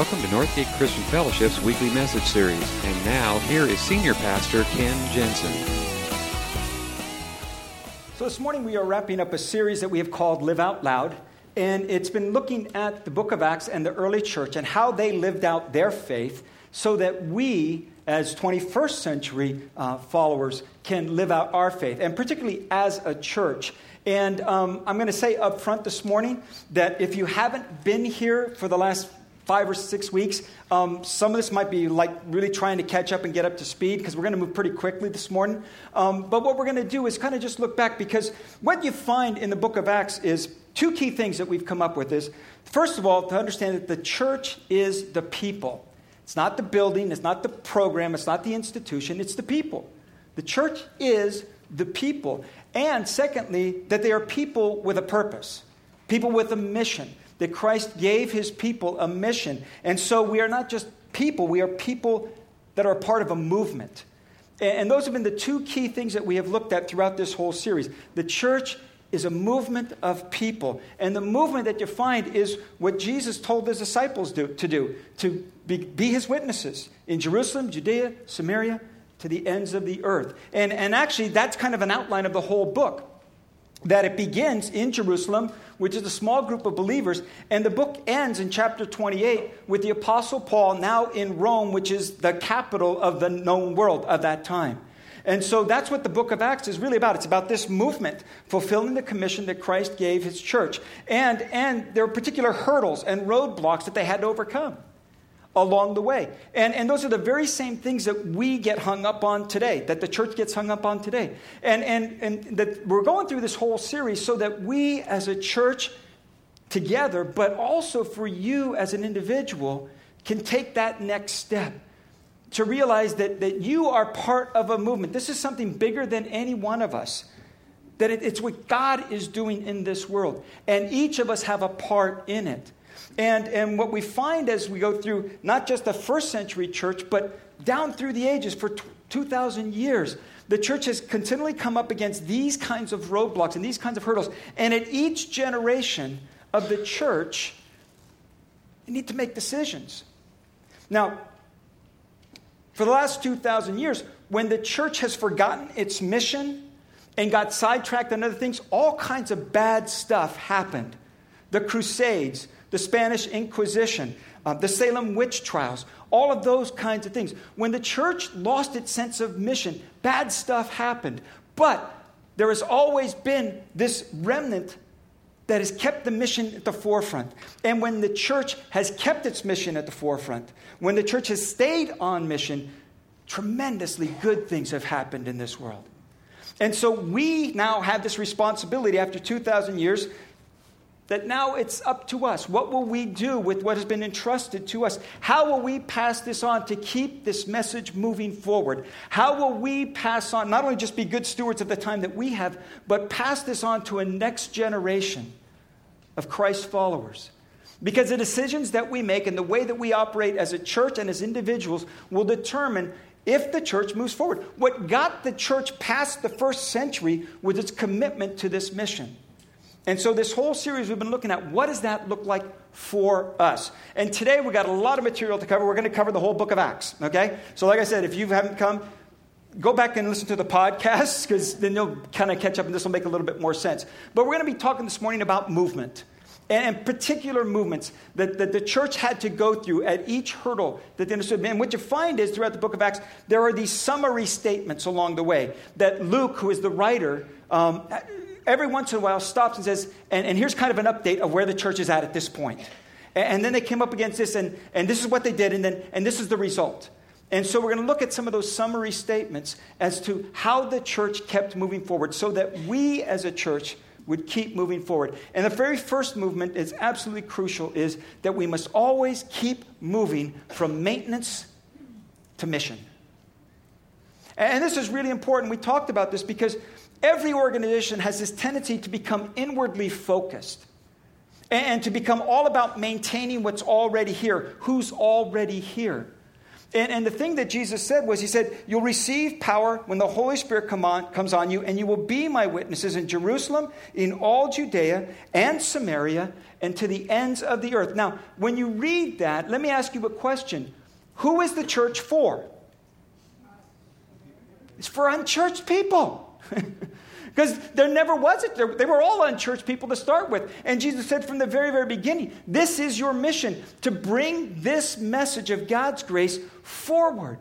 Welcome to Northgate Christian Fellowship's weekly message series. And now, here is Senior Pastor Ken Jensen. So, this morning we are wrapping up a series that we have called Live Out Loud. And it's been looking at the book of Acts and the early church and how they lived out their faith so that we, as 21st century uh, followers, can live out our faith, and particularly as a church. And um, I'm going to say up front this morning that if you haven't been here for the last five or six weeks. Um, some of this might be like really trying to catch up and get up to speed because we're going to move pretty quickly this morning. Um, but what we're going to do is kind of just look back because what you find in the book of Acts is two key things that we've come up with is first of all to understand that the church is the people. It's not the building, it's not the program, it's not the institution, it's the people. The church is the people. And secondly, that they are people with a purpose, people with a mission that Christ gave his people a mission. And so we are not just people, we are people that are part of a movement. And those have been the two key things that we have looked at throughout this whole series. The church is a movement of people. And the movement that you find is what Jesus told his disciples do, to do to be, be his witnesses in Jerusalem, Judea, Samaria, to the ends of the earth. And, and actually, that's kind of an outline of the whole book. That it begins in Jerusalem which is a small group of believers. And the book ends in chapter 28 with the Apostle Paul now in Rome, which is the capital of the known world of that time. And so that's what the book of Acts is really about. It's about this movement fulfilling the commission that Christ gave his church. And, and there are particular hurdles and roadblocks that they had to overcome along the way. And, and those are the very same things that we get hung up on today, that the church gets hung up on today. And, and, and that we're going through this whole series so that we as a church together, but also for you as an individual, can take that next step to realize that, that you are part of a movement. This is something bigger than any one of us. That it, it's what God is doing in this world. And each of us have a part in it. And, and what we find as we go through not just the first century church, but down through the ages for 2,000 years, the church has continually come up against these kinds of roadblocks and these kinds of hurdles. And at each generation of the church, you need to make decisions. Now, for the last 2,000 years, when the church has forgotten its mission and got sidetracked on other things, all kinds of bad stuff happened. The Crusades, the Spanish Inquisition, uh, the Salem witch trials, all of those kinds of things. When the church lost its sense of mission, bad stuff happened. But there has always been this remnant that has kept the mission at the forefront. And when the church has kept its mission at the forefront, when the church has stayed on mission, tremendously good things have happened in this world. And so we now have this responsibility after 2,000 years that now it's up to us. What will we do with what has been entrusted to us? How will we pass this on to keep this message moving forward? How will we pass on, not only just be good stewards of the time that we have, but pass this on to a next generation of Christ followers? Because the decisions that we make and the way that we operate as a church and as individuals will determine if the church moves forward. What got the church past the first century was its commitment to this mission. And so, this whole series we've been looking at what does that look like for us? And today we've got a lot of material to cover. We're going to cover the whole book of Acts, okay? So, like I said, if you haven't come, go back and listen to the podcast because then you'll kind of catch up and this will make a little bit more sense. But we're going to be talking this morning about movement and, particular movements that, that the church had to go through at each hurdle that they understood. And what you find is throughout the book of Acts, there are these summary statements along the way that Luke, who is the writer, um, every once in a while stops and says, and, and here's kind of an update of where the church is at at this point. And, and then they came up against this, and, and this is what they did, and, then, and this is the result. And so we're going to look at some of those summary statements as to how the church kept moving forward so that we as a church would keep moving forward. And the very first movement is absolutely crucial is that we must always keep moving from maintenance to mission. And this is really important. We talked about this because Every organization has this tendency to become inwardly focused and to become all about maintaining what's already here, who's already here. And, and the thing that Jesus said was, He said, You'll receive power when the Holy Spirit come on, comes on you, and you will be my witnesses in Jerusalem, in all Judea and Samaria, and to the ends of the earth. Now, when you read that, let me ask you a question Who is the church for? It's for unchurched people. Because there never was it. They were all unchurched people to start with. And Jesus said from the very, very beginning, this is your mission to bring this message of God's grace forward.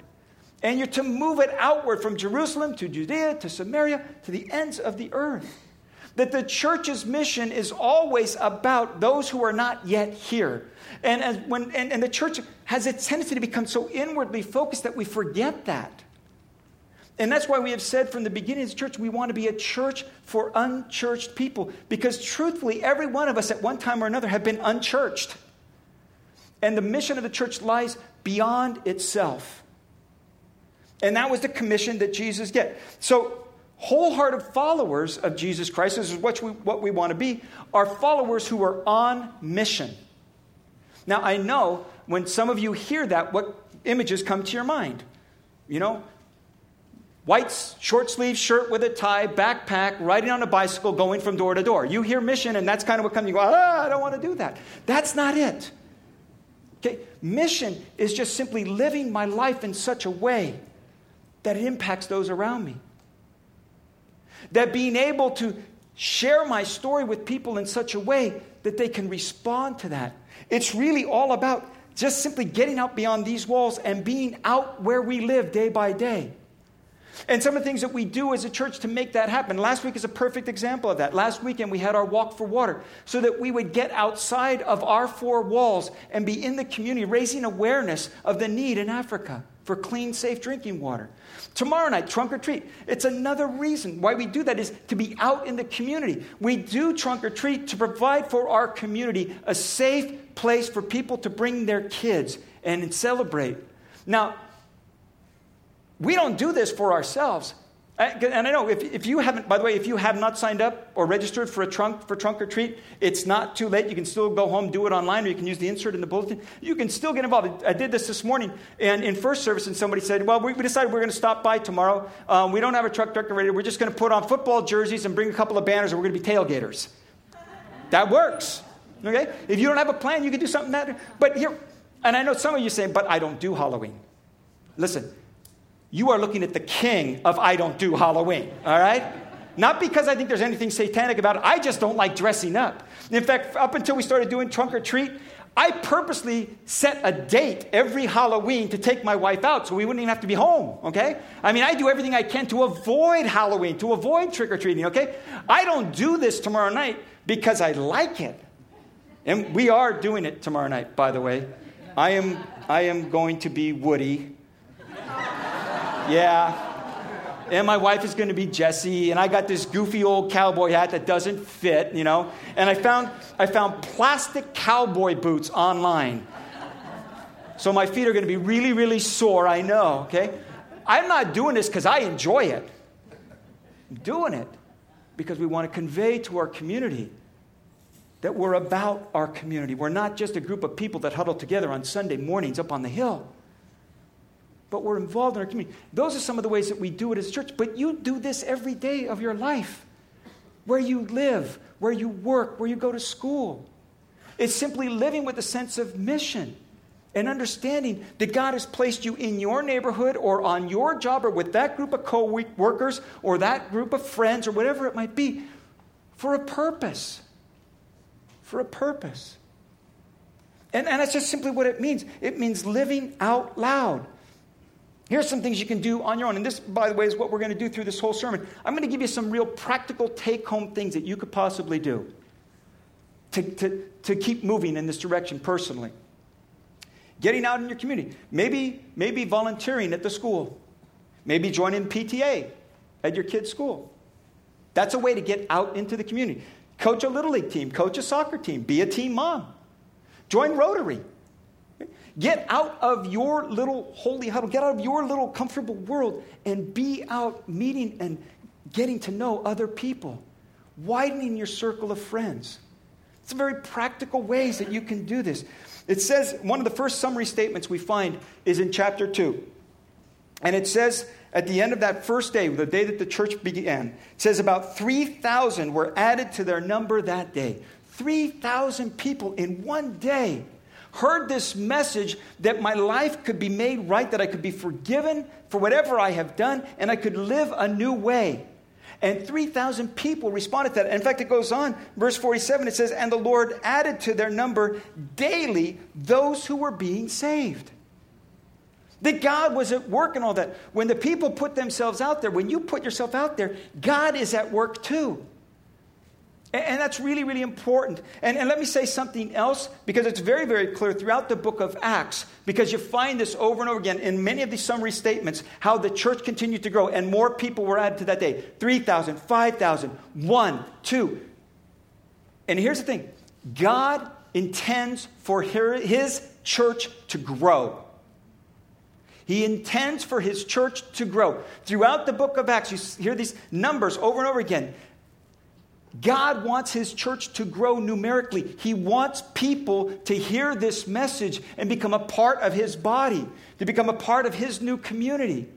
And you're to move it outward from Jerusalem to Judea to Samaria to the ends of the earth. That the church's mission is always about those who are not yet here. And, as when, and, and the church has a tendency to become so inwardly focused that we forget that. And that's why we have said from the beginning of the church, we want to be a church for unchurched people. Because truthfully, every one of us at one time or another have been unchurched. And the mission of the church lies beyond itself. And that was the commission that Jesus get. So, wholehearted followers of Jesus Christ, this is what we, what we want to be, are followers who are on mission. Now, I know when some of you hear that, what images come to your mind? You know, white short sleeve shirt with a tie, backpack, riding on a bicycle, going from door to door. You hear mission, and that's kind of what comes. You go, ah, I don't want to do that. That's not it. Okay, mission is just simply living my life in such a way that it impacts those around me. That being able to share my story with people in such a way that they can respond to that. It's really all about just simply getting out beyond these walls and being out where we live day by day. And some of the things that we do as a church to make that happen. Last week is a perfect example of that. Last weekend we had our walk for water so that we would get outside of our four walls and be in the community, raising awareness of the need in Africa for clean, safe drinking water. Tomorrow night, trunk or treat. It's another reason why we do that is to be out in the community. We do trunk or treat to provide for our community a safe place for people to bring their kids and celebrate. Now, we don't do this for ourselves. And I know if, if you haven't, by the way, if you have not signed up or registered for a trunk for trunk or treat, it's not too late. You can still go home, do it online, or you can use the insert in the bulletin. You can still get involved. I did this this morning and in first service, and somebody said, "Well, we, decided we're going to stop by tomorrow. Um, we don't have a truck decorated. We're just going to put on football jerseys and bring a couple of banners, and we're going to be tailgaters." That works. Okay. If you don't have a plan, you can do something that. But here, and I know some of you say, "But I don't do Halloween." Listen, you are looking at the king of I don't do Halloween, all right? Not because I think there's anything satanic about it, I just don't like dressing up. In fact, up until we started doing trunk or treat, I purposely set a date every Halloween to take my wife out so we wouldn't even have to be home, okay? I mean, I do everything I can to avoid Halloween, to avoid trick or treating, okay? I don't do this tomorrow night because I like it. And we are doing it tomorrow night, by the way. I am, I am going to be Woody yeah. And my wife is going to be Jessie, and I got this goofy old cowboy hat that doesn't fit, you know. And I found, I found plastic cowboy boots online. So my feet are going to be really, really sore, I know, okay? I'm not doing this because I enjoy it. I'm doing it because we want to convey to our community that we're about our community. We're not just a group of people that huddle together on Sunday mornings up on the hill but we're involved in our community. Those are some of the ways that we do it as a church. But you do this every day of your life where you live, where you work, where you go to school. It's simply living with a sense of mission and understanding that God has placed you in your neighborhood or on your job or with that group of co workers or that group of friends or whatever it might be for a purpose. For a purpose. And, and that's just simply what it means it means living out loud. Here's some things you can do on your own. And this, by the way, is what we're going to do through this whole sermon. I'm going to give you some real practical take home things that you could possibly do to, to, to keep moving in this direction personally. Getting out in your community. Maybe, maybe volunteering at the school. Maybe joining PTA at your kid's school. That's a way to get out into the community. Coach a little league team, coach a soccer team, be a team mom. Join Rotary. Get out of your little holy huddle, get out of your little comfortable world, and be out meeting and getting to know other people, widening your circle of friends. Some very practical ways that you can do this. It says, one of the first summary statements we find is in chapter 2. And it says, at the end of that first day, the day that the church began, it says about 3,000 were added to their number that day. 3,000 people in one day heard this message that my life could be made right, that I could be forgiven for whatever I have done, and I could live a new way. And 3,000 people responded to that. In fact, it goes on, verse 47, it says, And the Lord added to their number daily those who were being saved. That God was at work and all that. When the people put themselves out there, when you put yourself out there, God is at work too. And, that's really, really important. And, and let me say something else, because it's very, very clear throughout the book of Acts, because you find this over and over again in many of these summary statements, how the church continued to grow and more people were added to that day 3,000, 5,000, 1, 2. And here's the thing God intends for his church to grow. He intends for his church to grow. Throughout the book of Acts, you hear these numbers over and over again. God wants his church to grow numerically. He wants people to hear this message and become a part of his body, to become a part of his new community.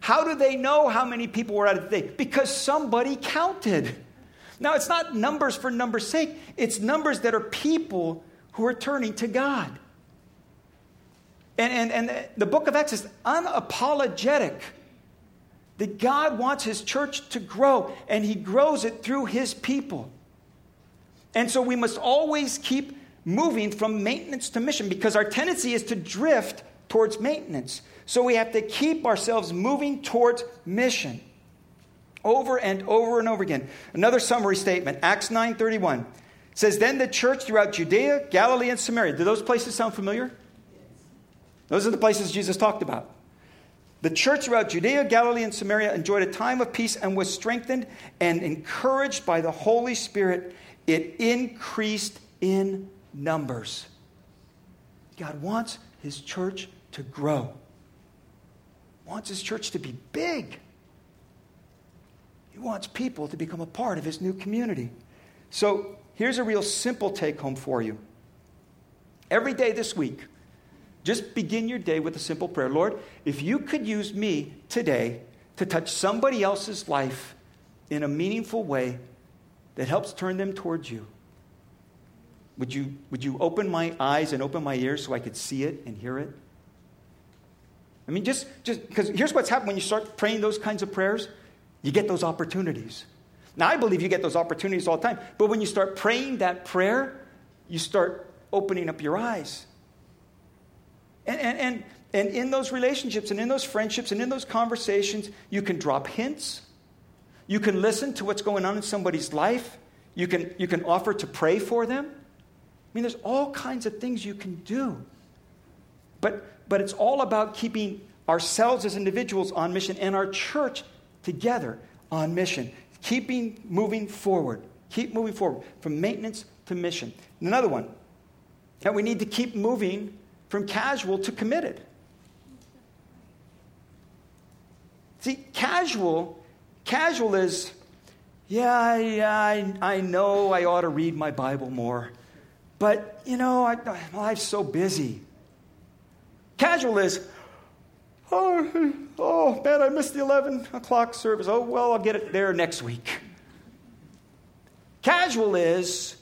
How do they know how many people were at it today? Because somebody counted. Now, it's not numbers for numbers' sake, it's numbers that are people who are turning to God. And, and, and the book of Acts is unapologetic that God wants his church to grow, and he grows it through his people. And so we must always keep moving from maintenance to mission because our tendency is to drift towards maintenance. So we have to keep ourselves moving towards mission over and over and over again. Another summary statement, Acts 9:31 says then the church throughout Judea, Galilee and Samaria. Do those places sound familiar? Those are the places Jesus talked about. The church throughout Judea, Galilee, and Samaria enjoyed a time of peace and was strengthened and encouraged by the Holy Spirit. It increased in numbers. God wants his church to grow, wants his church to be big. He wants people to become a part of his new community. So here's a real simple take home for you. Every day this week, just begin your day with a simple prayer Lord, if you could use me today to touch somebody else's life in a meaningful way that helps turn them towards you, would you, would you open my eyes and open my ears so I could see it and hear it? I mean, just just because here's what's happened when you start praying those kinds of prayers, you get those opportunities. Now, I believe you get those opportunities all the time, but when you start praying that prayer, you start opening up your eyes and, and, and, and in those relationships and in those friendships and in those conversations, you can drop hints. You can listen to what's going on in somebody's life. You can, you can offer to pray for them. I mean, there's all kinds of things you can do. But, but it's all about keeping ourselves as individuals on mission and our church together on mission. Keeping moving forward. Keep moving forward from maintenance to mission. Another one that we need to keep moving from casual to committed. See, casual, casual is, yeah, I, I know I ought to read my Bible more, but you know, I, life's so busy. Casual is, oh, oh man, I missed the 11 o'clock service. Oh, well, I'll get it there next week. Casual is,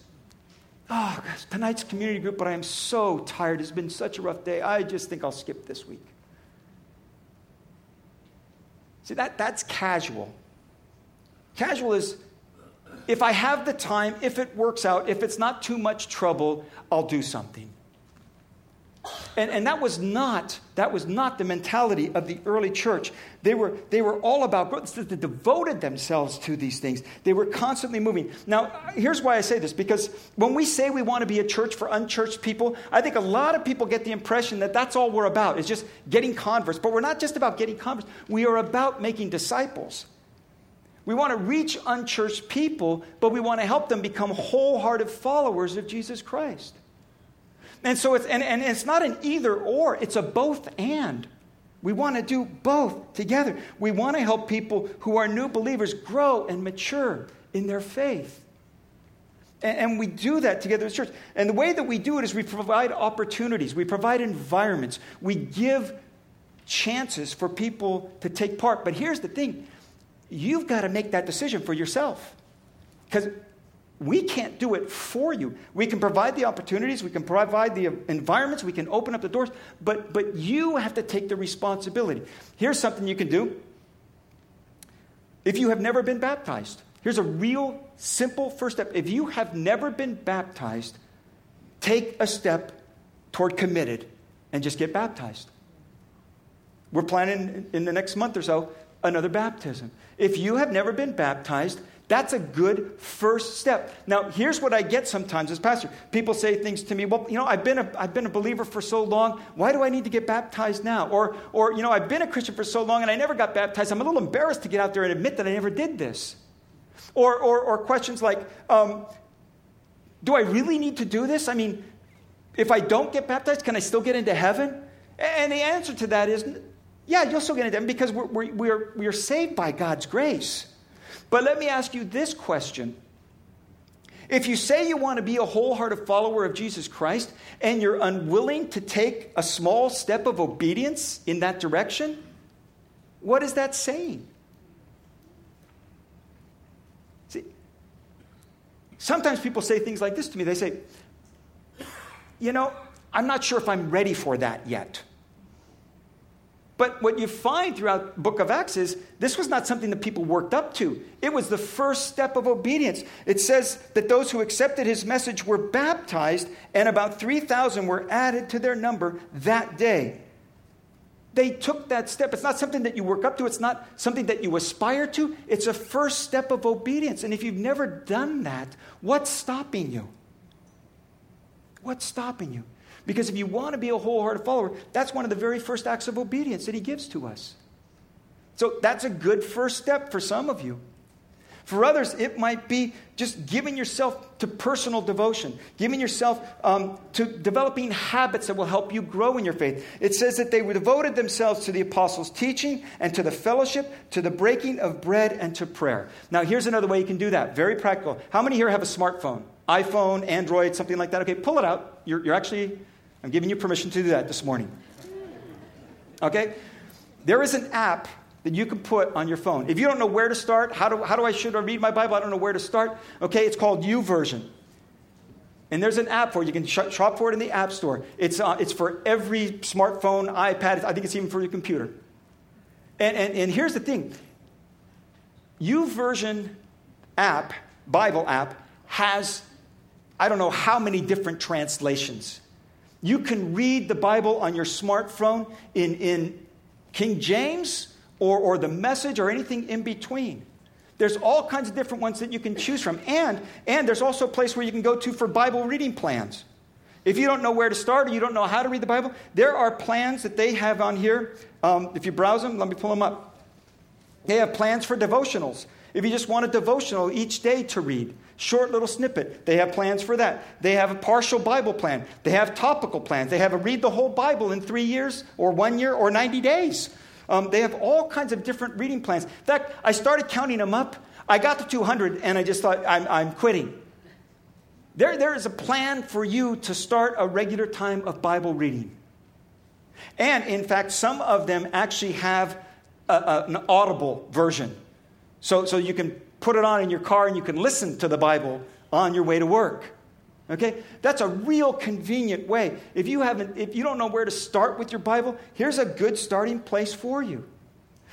oh, gosh, tonight's community group, but I am so tired. It's been such a rough day. I just think I'll skip this week. See, that, that's casual. Casual is if I have the time, if it works out, if it's not too much trouble, I'll do something. And, and that was not that was not the mentality of the early church. They were, they were all about growth. They devoted themselves to these things. They were constantly moving. Now, here's why I say this because when we say we want to be a church for unchurched people, I think a lot of people get the impression that that's all we're about, is just getting converts. But we're not just about getting converts, we are about making disciples. We want to reach unchurched people, but we want to help them become wholehearted followers of Jesus Christ. And so it's, and, and it's not an either or, it's a both and. We want to do both together. We want to help people who are new believers grow and mature in their faith. And, and we do that together as church. And the way that we do it is we provide opportunities, we provide environments, we give chances for people to take part. But here's the thing you've got to make that decision for yourself. Because we can't do it for you. We can provide the opportunities, we can provide the environments, we can open up the doors, but, but you have to take the responsibility. Here's something you can do. If you have never been baptized, here's a real simple first step. If you have never been baptized, take a step toward committed and just get baptized. We're planning in the next month or so another baptism. If you have never been baptized, that's a good first step. Now, here's what I get sometimes as pastor. People say things to me, well, you know, I've been a, I've been a believer for so long. Why do I need to get baptized now? Or, or, you know, I've been a Christian for so long and I never got baptized. I'm a little embarrassed to get out there and admit that I never did this. Or, or, or questions like, um, do I really need to do this? I mean, if I don't get baptized, can I still get into heaven? And the answer to that is, yeah, you'll still get into heaven because we're, we're, we're, we're saved by God's grace. But let me ask you this question. If you say you want to be a wholehearted follower of Jesus Christ and you're unwilling to take a small step of obedience in that direction, what is that saying? See, sometimes people say things like this to me. They say, You know, I'm not sure if I'm ready for that yet. But what you find throughout book of Acts is this was not something that people worked up to. It was the first step of obedience. It says that those who accepted his message were baptized, and about 3,000 were added to their number that day. They took that step. It's not something that you work up to, it's not something that you aspire to. It's a first step of obedience. And if you've never done that, what's stopping you? What's stopping you? Because if you want to be a wholehearted follower, that's one of the very first acts of obedience that he gives to us. So that's a good first step for some of you. For others, it might be just giving yourself to personal devotion, giving yourself um, to developing habits that will help you grow in your faith. It says that they devoted themselves to the apostles' teaching and to the fellowship, to the breaking of bread, and to prayer. Now, here's another way you can do that. Very practical. How many here have a smartphone? iPhone, Android, something like that? Okay, pull it out. You're, you're actually I'm giving you permission to do that this morning. Okay? There is an app that you can put on your phone. If you don't know where to start, how do, how do I should I read my Bible? I don't know where to start. Okay, it's called YouVersion. And there's an app for it. You can shop for it in the App Store. It's, uh, it's for every smartphone, iPad. I think it's even for your computer. And, and, and here's the thing YouVersion app, Bible app, has I don't know how many different translations. You can read the Bible on your smartphone in, in King James or, or the message or anything in between. There's all kinds of different ones that you can choose from. And, and there's also a place where you can go to for Bible reading plans. If you don't know where to start or you don't know how to read the Bible, there are plans that they have on here. Um, if you browse them, let me pull them up. They have plans for devotionals. If you just want a devotional each day to read, Short little snippet. They have plans for that. They have a partial Bible plan. They have topical plans. They have a read the whole Bible in three years, or one year, or 90 days. Um, they have all kinds of different reading plans. In fact, I started counting them up. I got to 200, and I just thought, I'm, I'm quitting. There, there is a plan for you to start a regular time of Bible reading. And in fact, some of them actually have a, a, an audible version. So, so you can put it on in your car and you can listen to the Bible on your way to work. Okay? That's a real convenient way. If you haven't if you don't know where to start with your Bible, here's a good starting place for you.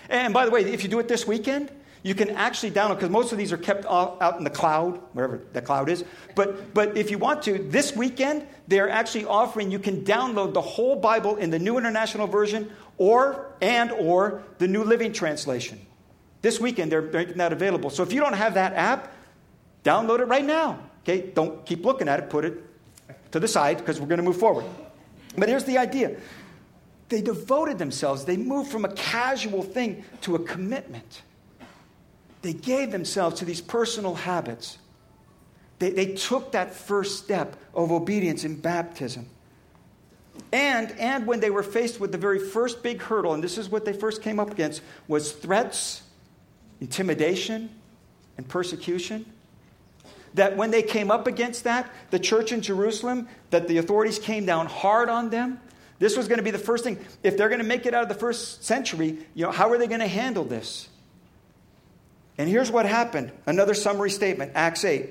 And by the way, if you do it this weekend, you can actually download because most of these are kept out in the cloud, wherever the cloud is. But but if you want to, this weekend they're actually offering you can download the whole Bible in the New International Version or and or the New Living Translation. This weekend, they're making that available. So if you don't have that app, download it right now. Okay, don't keep looking at it, put it to the side because we're going to move forward. But here's the idea they devoted themselves, they moved from a casual thing to a commitment. They gave themselves to these personal habits. They, they took that first step of obedience in baptism. And, and when they were faced with the very first big hurdle, and this is what they first came up against, was threats intimidation, and persecution, that when they came up against that, the church in Jerusalem, that the authorities came down hard on them. This was going to be the first thing. If they're going to make it out of the first century, you know, how are they going to handle this? And here's what happened. Another summary statement, Acts 8.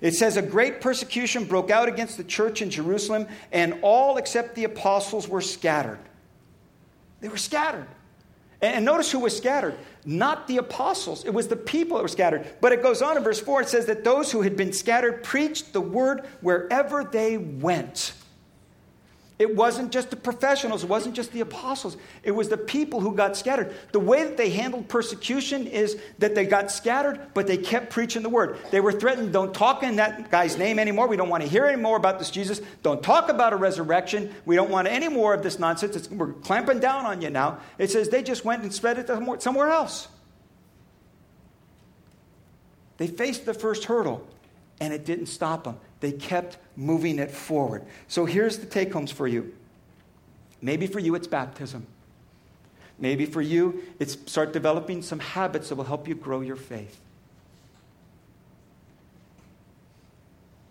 It says, A great persecution broke out against the church in Jerusalem, and all except the apostles were scattered. They were scattered. And notice who was scattered. Not the apostles, it was the people that were scattered. But it goes on in verse 4, it says that those who had been scattered preached the word wherever they went. It wasn't just the professionals, it wasn't just the apostles, it was the people who got scattered. The way that they handled persecution is that they got scattered, but they kept preaching the word. They were threatened, don't talk in that guy's name anymore. We don't want to hear any more about this Jesus. Don't talk about a resurrection. We don't want any more of this nonsense. It's, we're clamping down on you now. It says they just went and spread it somewhere else. They faced the first hurdle, and it didn't stop them. They kept moving it forward. So here's the take homes for you. Maybe for you, it's baptism. Maybe for you, it's start developing some habits that will help you grow your faith.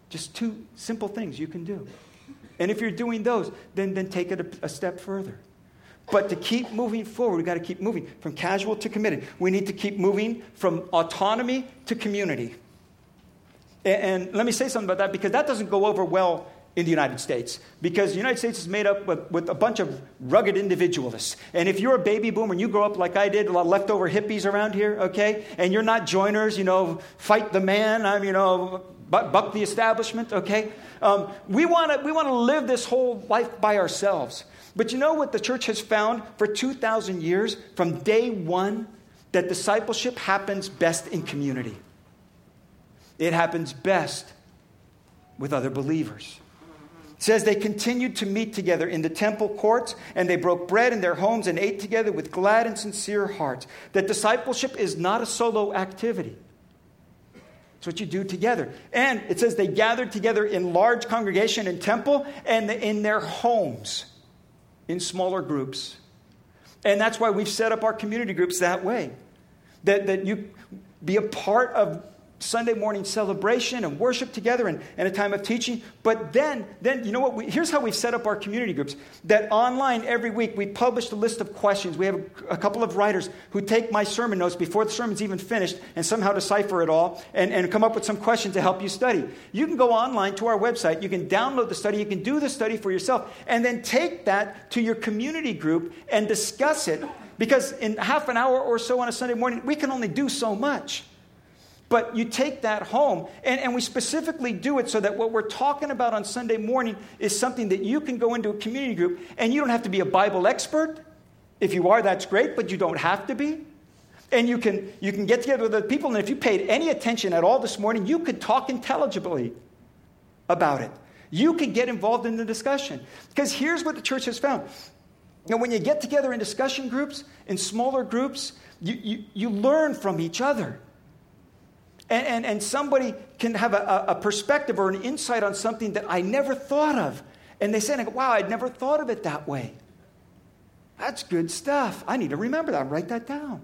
Just two simple things you can do. And if you're doing those, then, then take it a, a step further. But to keep moving forward, we've got to keep moving from casual to committed. We need to keep moving from autonomy to community. And, let me say something about that because that doesn't go over well in the United States because the United States is made up with, with, a bunch of rugged individualists. And if you're a baby boomer and you grow up like I did, a lot of leftover hippies around here, okay, and you're not joiners, you know, fight the man, I'm, you know, buck, buck the establishment, okay, um, we want to we wanna live this whole life by ourselves. But you know what the church has found for 2,000 years from day one? That discipleship happens best in community. It happens best with other believers. It says they continued to meet together in the temple courts and they broke bread in their homes and ate together with glad and sincere hearts. That discipleship is not a solo activity. It's what you do together. And it says they gathered together in large congregation in temple and in their homes in smaller groups. And that's why we've set up our community groups that way. That, that you be a part of Sunday morning celebration and worship together and, and a time of teaching. But then, then you know what? We, here's how we've set up our community groups. That online every week we publish a list of questions. We have a, a, couple of writers who take my sermon notes before the sermon's even finished and somehow decipher it all and, and come up with some questions to help you study. You can go online to our website. You can download the study. You can do the study for yourself and then take that to your community group and discuss it. Because in half an hour or so on a Sunday morning, we can only do so much. But you take that home, and, and we specifically do it so that what we're talking about on Sunday morning is something that you can go into a community group, and you don't have to be a Bible expert. If you are, that's great, but you don't have to be. And you can, you can get together with other people, and if you paid any attention at all this morning, you could talk intelligibly about it. You could get involved in the discussion. Because here's what the church has found. Now, when you get together in discussion groups, in smaller groups, you, you, you learn from each other. And, and, and somebody can have a, a, perspective or an insight on something that I never thought of. And they say, wow, I'd never thought of it that way. That's good stuff. I need to remember that, write that down.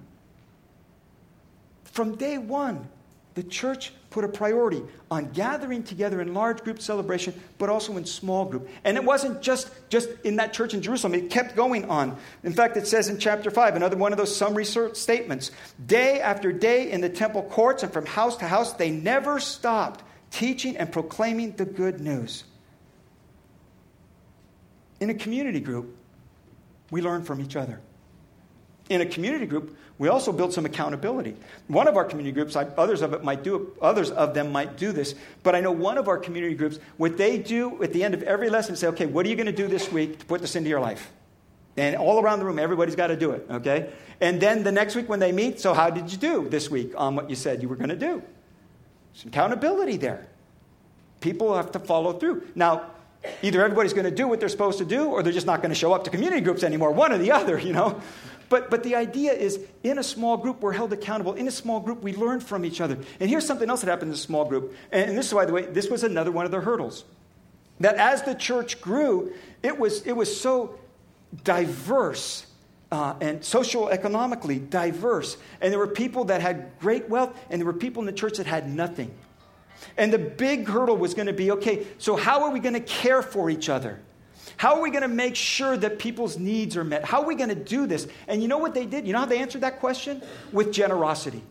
From day one, the church put a priority on gathering together in large group celebration, but also in small group. And it wasn't just, just in that church in Jerusalem, it kept going on. In fact, it says in chapter 5, another one of those summary statements day after day in the temple courts and from house to house, they never stopped teaching and proclaiming the good news. In a community group, we learn from each other. In a community group, we also build some accountability. One of our community groups, others of it might do others of them might do this, but I know one of our community groups, what they do at the end of every lesson, say, okay, what are you going to do this week to put this into your life? And all around the room, everybody's got to do it, okay? And then the next week when they meet, so how did you do this week on what you said you were going to do? Some accountability there. People have to follow through. Now, either everybody's going to do what they're supposed to do or they're just not going to show up to community groups anymore, one or the other, you know? But, but the idea is in a small group, we're held accountable. In a small group, we learn from each other. And here's something else that happened in a small group. And this is, by the way, this was another one of the hurdles. That as the church grew, it was, it was so diverse uh, and social economically diverse. And there were people that had great wealth, and there were people in the church that had nothing. And the big hurdle was going to be okay, so how are we going to care for each other? How are we going to make sure that people's needs are met? How are we going to do this? And you know what they did? You know how they answered that question? With generosity.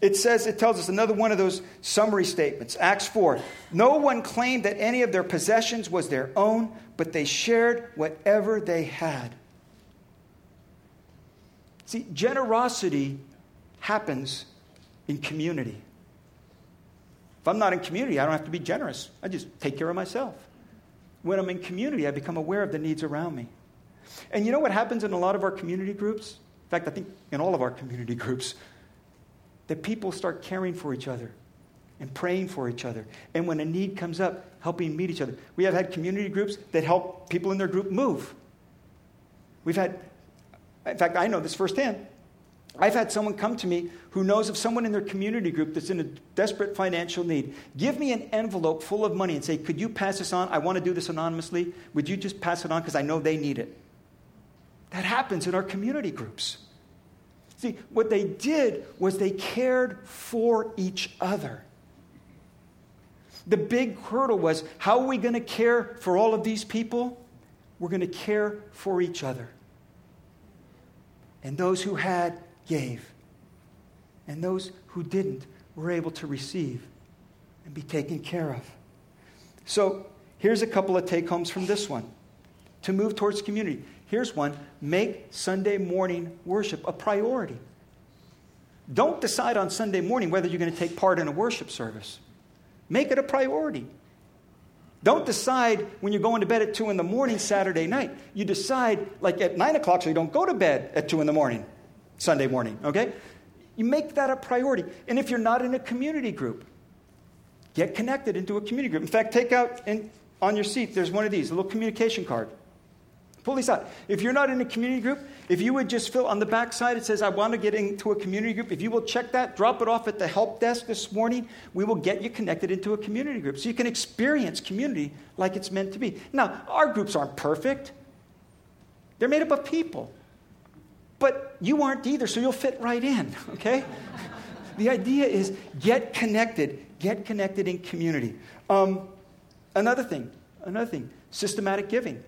It says, it tells us another one of those summary statements. Acts 4. No one claimed that any of their possessions was their own, but they shared whatever they had. See, generosity happens in community. If I'm not in community, I don't have to be generous. I just take care of myself. When I'm in community, I become aware of the needs around me. And you know what happens in a lot of our community groups? In fact, I think in all of our community groups, that people start caring for each other and praying for each other. And when a need comes up, helping meet each other. We have had community groups that help people in their group move. We've had, in fact, I know this firsthand. I've had someone come to me who knows of someone in their community group that's in a desperate financial need. Give me an envelope full of money and say, Could you pass this on? I want to do this anonymously. Would you just pass it on because I know they need it? That happens in our community groups. See, what they did was they cared for each other. The big hurdle was how are we going to care for all of these people? We're going to care for each other. And those who had gave. And those who didn't were able to receive and be taken care of. So here's a couple of take homes from this one to move towards community. Here's one make Sunday morning worship a priority. Don't decide on Sunday morning whether you're going to take part in a worship service. Make it a priority. Don't decide when you're going to bed at 2 in the morning Saturday night. You decide like at 9 o'clock so you don't go to bed at 2 in the morning. Sunday morning, okay? You make that a priority. And if you're not in a community group, get connected into a community group. In fact, take out in, on your seat, there's one of these, a little communication card. Pull these out. If you're not in a community group, if you would just fill on the back side, it says, I want to get into a community group. If you will check that, drop it off at the help desk this morning, we will get you connected into a community group so you can experience community like it's meant to be. Now, our groups aren't perfect, they're made up of people. But you aren't either, so you'll fit right in, okay? the idea is get connected, get connected in community. Um, another thing, another thing, systematic giving.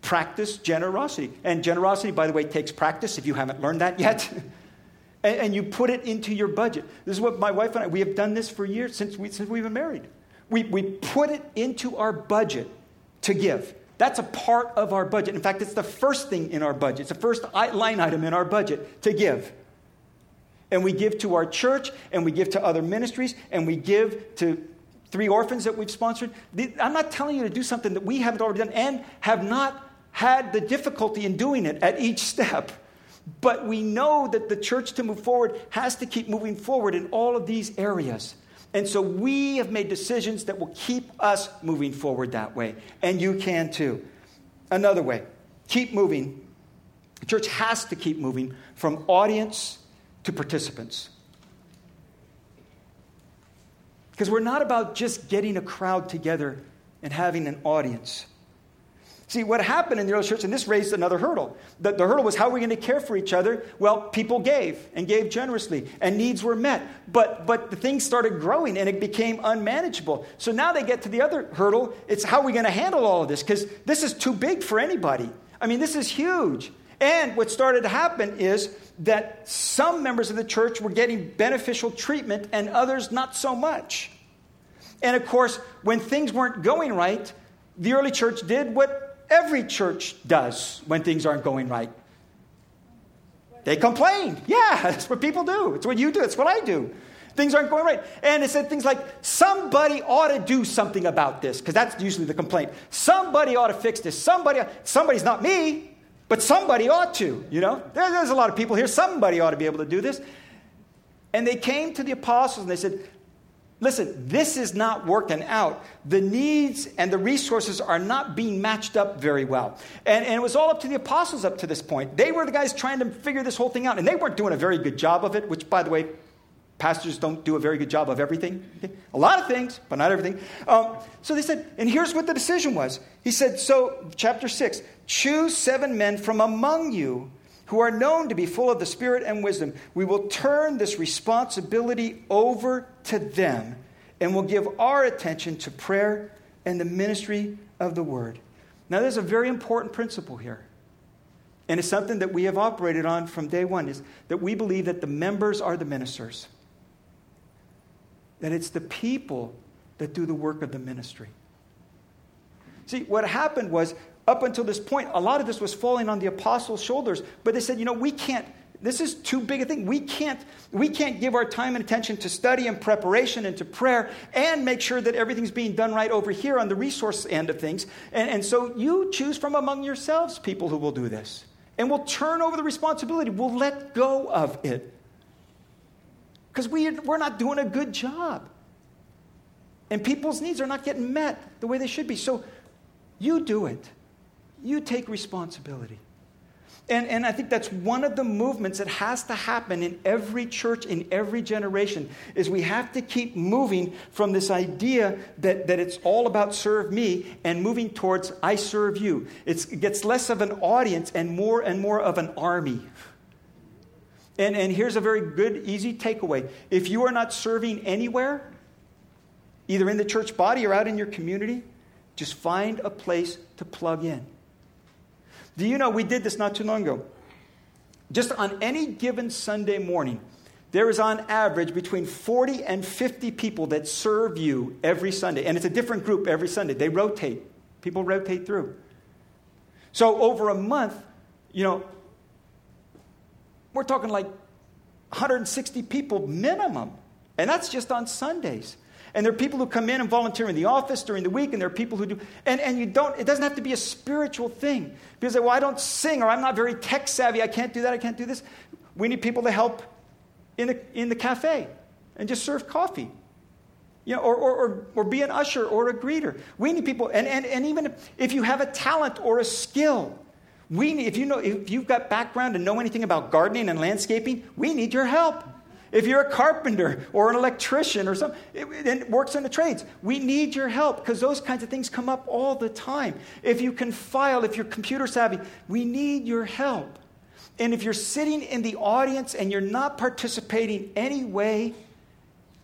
Practice generosity. And generosity, by the way, takes practice if you haven't learned that yet. and, and, you put it into your budget. This is what my wife and I, we have done this for years since, we, since we've been married. We, we put it into our budget to give. That's a part of our budget. In fact, it's the first thing in our budget. It's the first line item in our budget to give. And we give to our church, and we give to other ministries, and we give to three orphans that we've sponsored. I'm not telling you to do something that we haven't already done and have not had the difficulty in doing it at each step. But we know that the church to move forward has to keep moving forward in all of these areas. And so we have made decisions that will keep us moving forward that way. And you can too. Another way, keep moving. The church has to keep moving from audience to participants. Because we're not about just getting a crowd together and having an audience. See, what happened in the early church, and this raised another hurdle. The, the hurdle was how are we going to care for each other? Well, people gave and gave generously, and needs were met. But, but the things started growing and it became unmanageable. So now they get to the other hurdle it's how are we going to handle all of this? Because this is too big for anybody. I mean, this is huge. And what started to happen is that some members of the church were getting beneficial treatment and others not so much. And of course, when things weren't going right, the early church did what every church does when things aren't going right. They complain. Yeah, that's what people do. It's what you do. It's what I do. Things aren't going right. And it said things like, somebody ought to do something about this, because that's usually the complaint. Somebody ought to fix this. Somebody, somebody's not me, but somebody ought to. You know, there, there's a lot of people here. Somebody ought to be able to do this. And they came to the apostles and they said, Listen, this is not working out. The needs and the resources are not being matched up very well. And, and, it was all up to the apostles up to this point. They were the guys trying to figure this whole thing out, and they weren't doing a very good job of it, which, by the way, pastors don't do a very good job of everything. A lot of things, but not everything. Um, so they said, and here's what the decision was. He said, so, chapter 6 choose seven men from among you who are known to be full of the Spirit and wisdom. We will turn this responsibility over to them, and we'll give our attention to prayer and the ministry of the word. Now, there's a very important principle here. And it's something that we have operated on from day one is that we believe that the members are the ministers. That it's the people that do the work of the ministry. See, what happened was, up until this point, a lot of this was falling on the apostles' shoulders, but they said, you know, we can't, this is too big a thing. We can't, we can't give our time and attention to study and preparation and to prayer and make sure that everything's being done right over here on the resource end of things. And, and so you choose from among yourselves people who will do this. And we'll turn over the responsibility. We'll let go of it. Because we, we're not doing a good job. And people's needs are not getting met the way they should be. So you do it. You take responsibility. And, and I think that's one of the movements that has to happen in every church, in every generation, is we have to keep moving from this idea that, that it's all about serve me and moving towards I serve you. It's, it gets less of an audience and more and more of an army. And, and here's a very good, easy takeaway. If you are not serving anywhere, either in the church body or out in your community, just find a place to plug in. Do you know we did this not too long ago? Just on any given Sunday morning, there is on average between 40 and 50 people that serve you every Sunday. And it's a different group every Sunday. They rotate, people rotate through. So over a month, you know, we're talking like 160 people minimum. And that's just on Sundays. And there are people who come in and volunteer in the office during the week, and there are people who do. And, and you don't, it doesn't have to be a spiritual thing. Because, well, I don't sing, or I'm not very tech savvy, I can't do that, I can't do this. We need people to help in the, in the cafe and just serve coffee. You know, or, or, or, or be an usher or a greeter. We need people, and, and, and even if you have a talent or a skill, we need, if, you know, if you've got background and know anything about gardening and landscaping, we need your help. If you're a carpenter or an electrician or something, it, works in the trades, we need your help because those kinds of things come up all the time. If you can file, if you're computer savvy, we need your help. And if you're sitting in the audience and you're not participating anyway,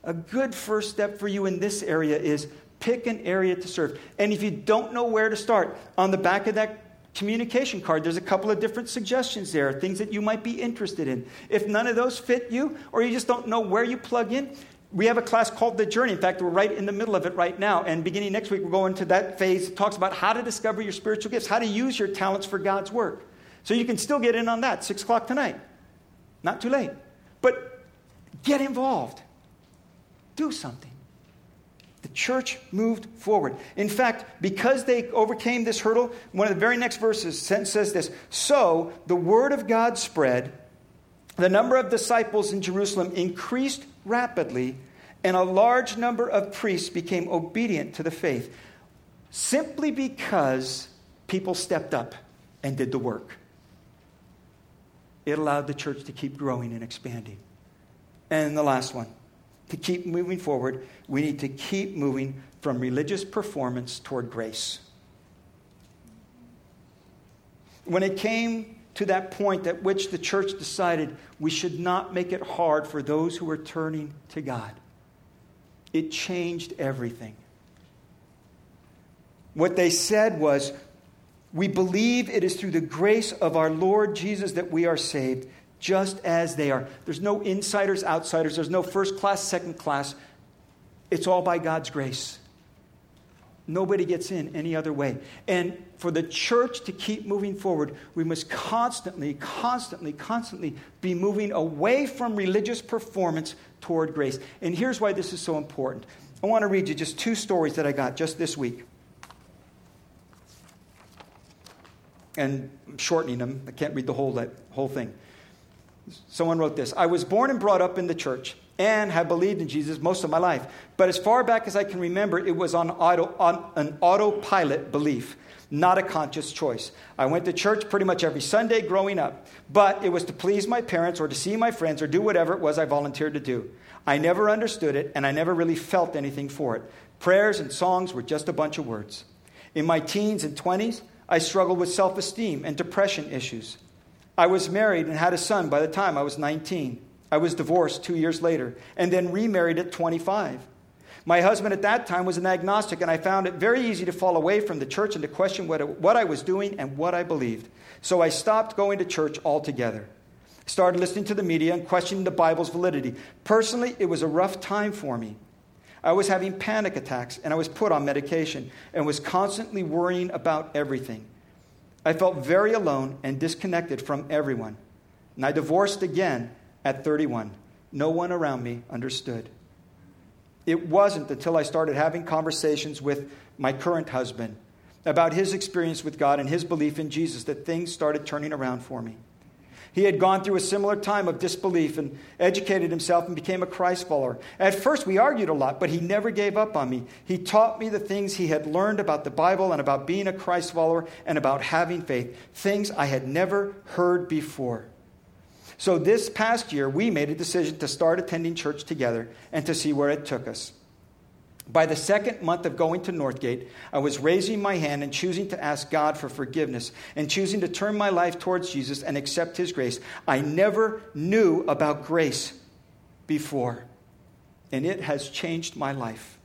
a good first step for you in this area is pick an area to serve. And if you don't know where to start, on the back of that communication card, there's a couple of different suggestions there, things that you might be interested in. If none of those fit you, or you just don't know where you plug in, we have a class called The Journey. In fact, we're right in the middle of it right now. And beginning next week, we're going to that phase that talks about how to discover your spiritual gifts, how to use your talents for God's work. So you can still get in on that, 6 o'clock tonight. Not too late. But get involved, do something church moved forward. In fact, because they overcame this hurdle, one of the very next verses says this So the word of God spread, the number of disciples in Jerusalem increased rapidly, and a large number of priests became obedient to the faith, simply because people stepped up and did the work. It allowed the church to keep growing and expanding. And the last one to keep moving forward, we need to keep moving from religious performance toward grace. When it came to that point at which the church decided we should not make it hard for those who were turning to God, it changed everything. What they said was, We believe it is through the grace of our Lord Jesus that we are saved just as they are. There's no insiders, outsiders. There's no first class, second class. It's all by God's grace. Nobody gets in any other way. And for the church to keep moving forward, we must constantly, constantly, constantly be moving away from religious performance toward grace. And here's why this is so important. I want to read you just two stories that I got just this week. And I'm shortening them. I can't read the whole, whole thing. Someone wrote this I was born and brought up in the church and have believed in Jesus most of my life. But as far back as I can remember, it was on, auto, on an autopilot belief, not a conscious choice. I went to church pretty much every Sunday growing up, but it was to please my parents or to see my friends or do whatever it was I volunteered to do. I never understood it, and I never really felt anything for it. Prayers and songs were just a bunch of words. In my teens and 20s, I struggled with self esteem and depression issues. I was married and had a son by the time I was 19. I was divorced two years later and then remarried at 25. My husband at that time was an agnostic, and I found it very easy to fall away from the church and to question what, what I was doing and what I believed. So I stopped going to church altogether. Started listening to the media and questioning the Bible's validity. Personally, it was a rough time for me. I was having panic attacks and I was put on medication and was constantly worrying about everything. I felt very alone and disconnected from everyone. And I divorced again at 31. No one around me understood. It wasn't until I started having conversations with my current husband about his experience with God and his belief in Jesus that things started turning around for me. He had gone through a similar time of disbelief and educated himself and became a Christ follower. At first, we argued a lot, but he never gave up on me. He taught me the things he had learned about the Bible and about being a Christ follower and about having faith, things I had never heard before. So, this past year, we made a decision to start attending church together and to see where it took us. By the second month of going to Northgate, I was raising my hand and choosing to ask God for forgiveness and choosing to turn my life towards Jesus and accept His grace. I never knew about grace before, and it has changed my life.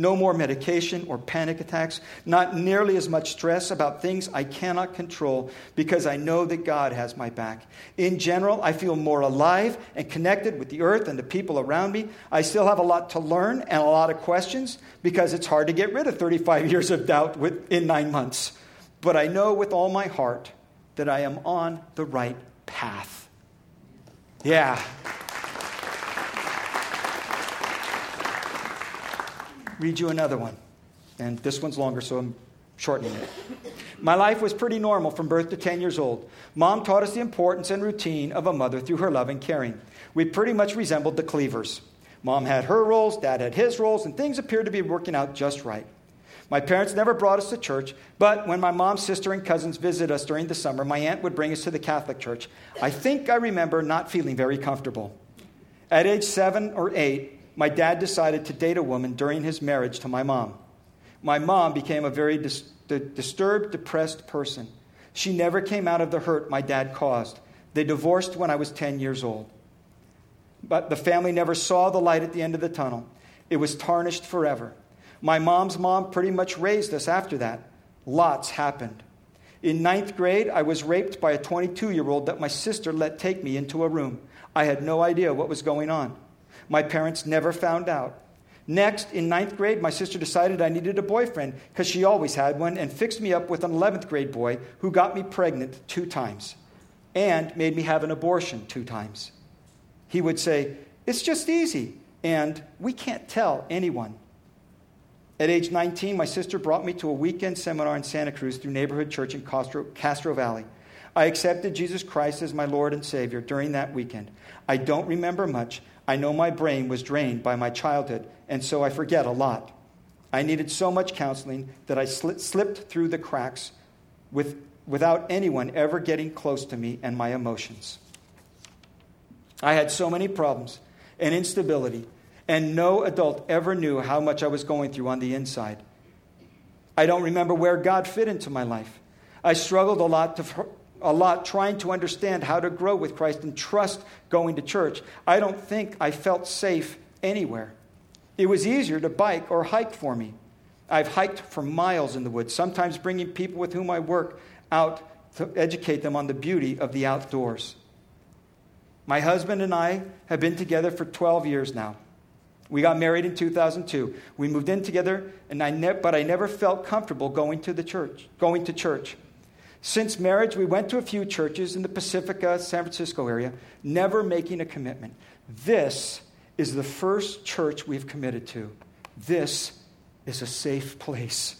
No more medication or panic attacks. Not nearly as much stress about things I cannot control because I know that God has my back. In general, I feel more alive and connected with the earth and the people around me. I still have a lot to learn and a lot of questions because it's hard to get rid of 35 years of doubt in nine months. But I know with all my heart that I am on the right path. Yeah. Read you another one. And this one's longer, so I'm shortening it. My life was pretty normal from birth to 10 years old. Mom taught us the importance and routine of a mother through her love and caring. We pretty much resembled the Cleavers. Mom had her roles, dad had his roles, and things appeared to be working out just right. My parents never brought us to church, but when my mom's sister and cousins visited us during the summer, my aunt would bring us to the Catholic church. I think I remember not feeling very comfortable. At age seven or eight, my dad decided to date a woman during his marriage to my mom. My mom became a very dis- disturbed, depressed person. She never came out of the hurt my dad caused. They divorced when I was 10 years old. But the family never saw the light at the end of the tunnel. It was tarnished forever. My mom's mom pretty much raised us after that. Lots happened. In ninth grade, I was raped by a 22 year old that my sister let take me into a room. I had no idea what was going on. My parents never found out. Next, in ninth grade, my sister decided I needed a boyfriend because she always had one and fixed me up with an 11th grade boy who got me pregnant two times and made me have an abortion two times. He would say, It's just easy, and we can't tell anyone. At age 19, my sister brought me to a weekend seminar in Santa Cruz through Neighborhood Church in Castro, Castro Valley. I accepted Jesus Christ as my Lord and Savior during that weekend. I don't remember much, I know my brain was drained by my childhood, and so I forget a lot. I needed so much counseling that I sli- slipped through the cracks with, without anyone ever getting close to me and my emotions. I had so many problems and instability, and no adult ever knew how much I was going through on the inside. I don't remember where God fit into my life. I struggled a lot to, a lot trying to understand how to grow with Christ and trust going to church. I don't think I felt safe anywhere. It was easier to bike or hike for me. I've hiked for miles in the woods, sometimes bringing people with whom I work out to educate them on the beauty of the outdoors. My husband and I have been together for 12 years now. We got married in 2002. We moved in together, and I ne- but I never felt comfortable going to the church, going to church. Since marriage, we went to a few churches in the Pacifica, San Francisco area, never making a commitment. This is the first church we've committed to. This is a safe place.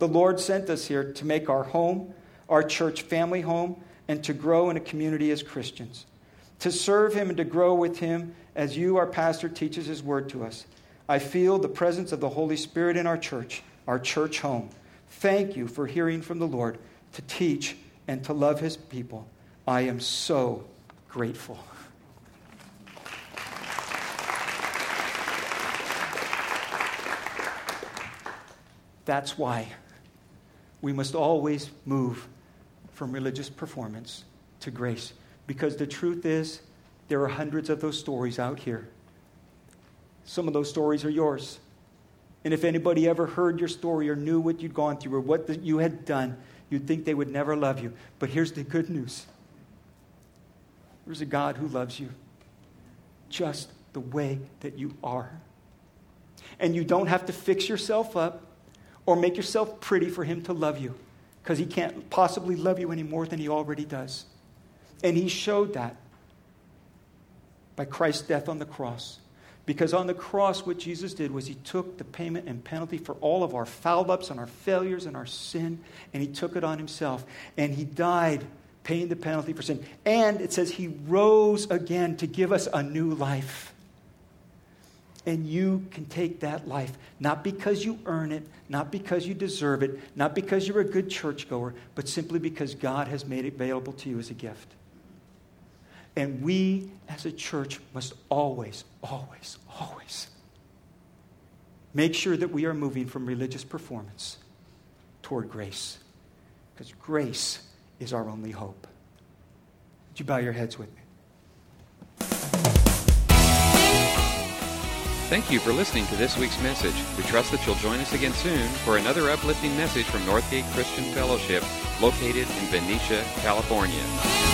The Lord sent us here to make our home, our church family home, and to grow in a community as Christians. To serve Him and to grow with Him as you, our pastor, teaches His word to us. I feel the presence of the Holy Spirit in our church, our church home. Thank you for hearing from the Lord to teach and to love his people. I am so grateful. That's why we must always move from religious performance to grace. Because the truth is, there are hundreds of those stories out here. some of those stories are yours. And if anybody ever heard your story or knew what you'd gone through or what the, you had done, you'd think they would never love you. But here's the good news there's a God who loves you just the way that you are. And you don't have to fix yourself up or make yourself pretty for Him to love you because He can't possibly love you any more than He already does. And He showed that by Christ's death on the cross. Because on the cross, what Jesus did was he took the payment and penalty for all of our foul ups and our failures and our sin, and he took it on himself. And he died paying the penalty for sin. And it says he rose again to give us a new life. And you can take that life, not because you earn it, not because you deserve it, not because you're a good churchgoer, but simply because God has made it available to you as a gift. And we as a church must always, always, always make sure that we are moving from religious performance toward grace. Because grace is our only hope. Would you bow your heads with me? Thank you for listening to this week's message. We trust that you'll join us again soon for another uplifting message from Northgate Christian Fellowship, located in Benicia, California.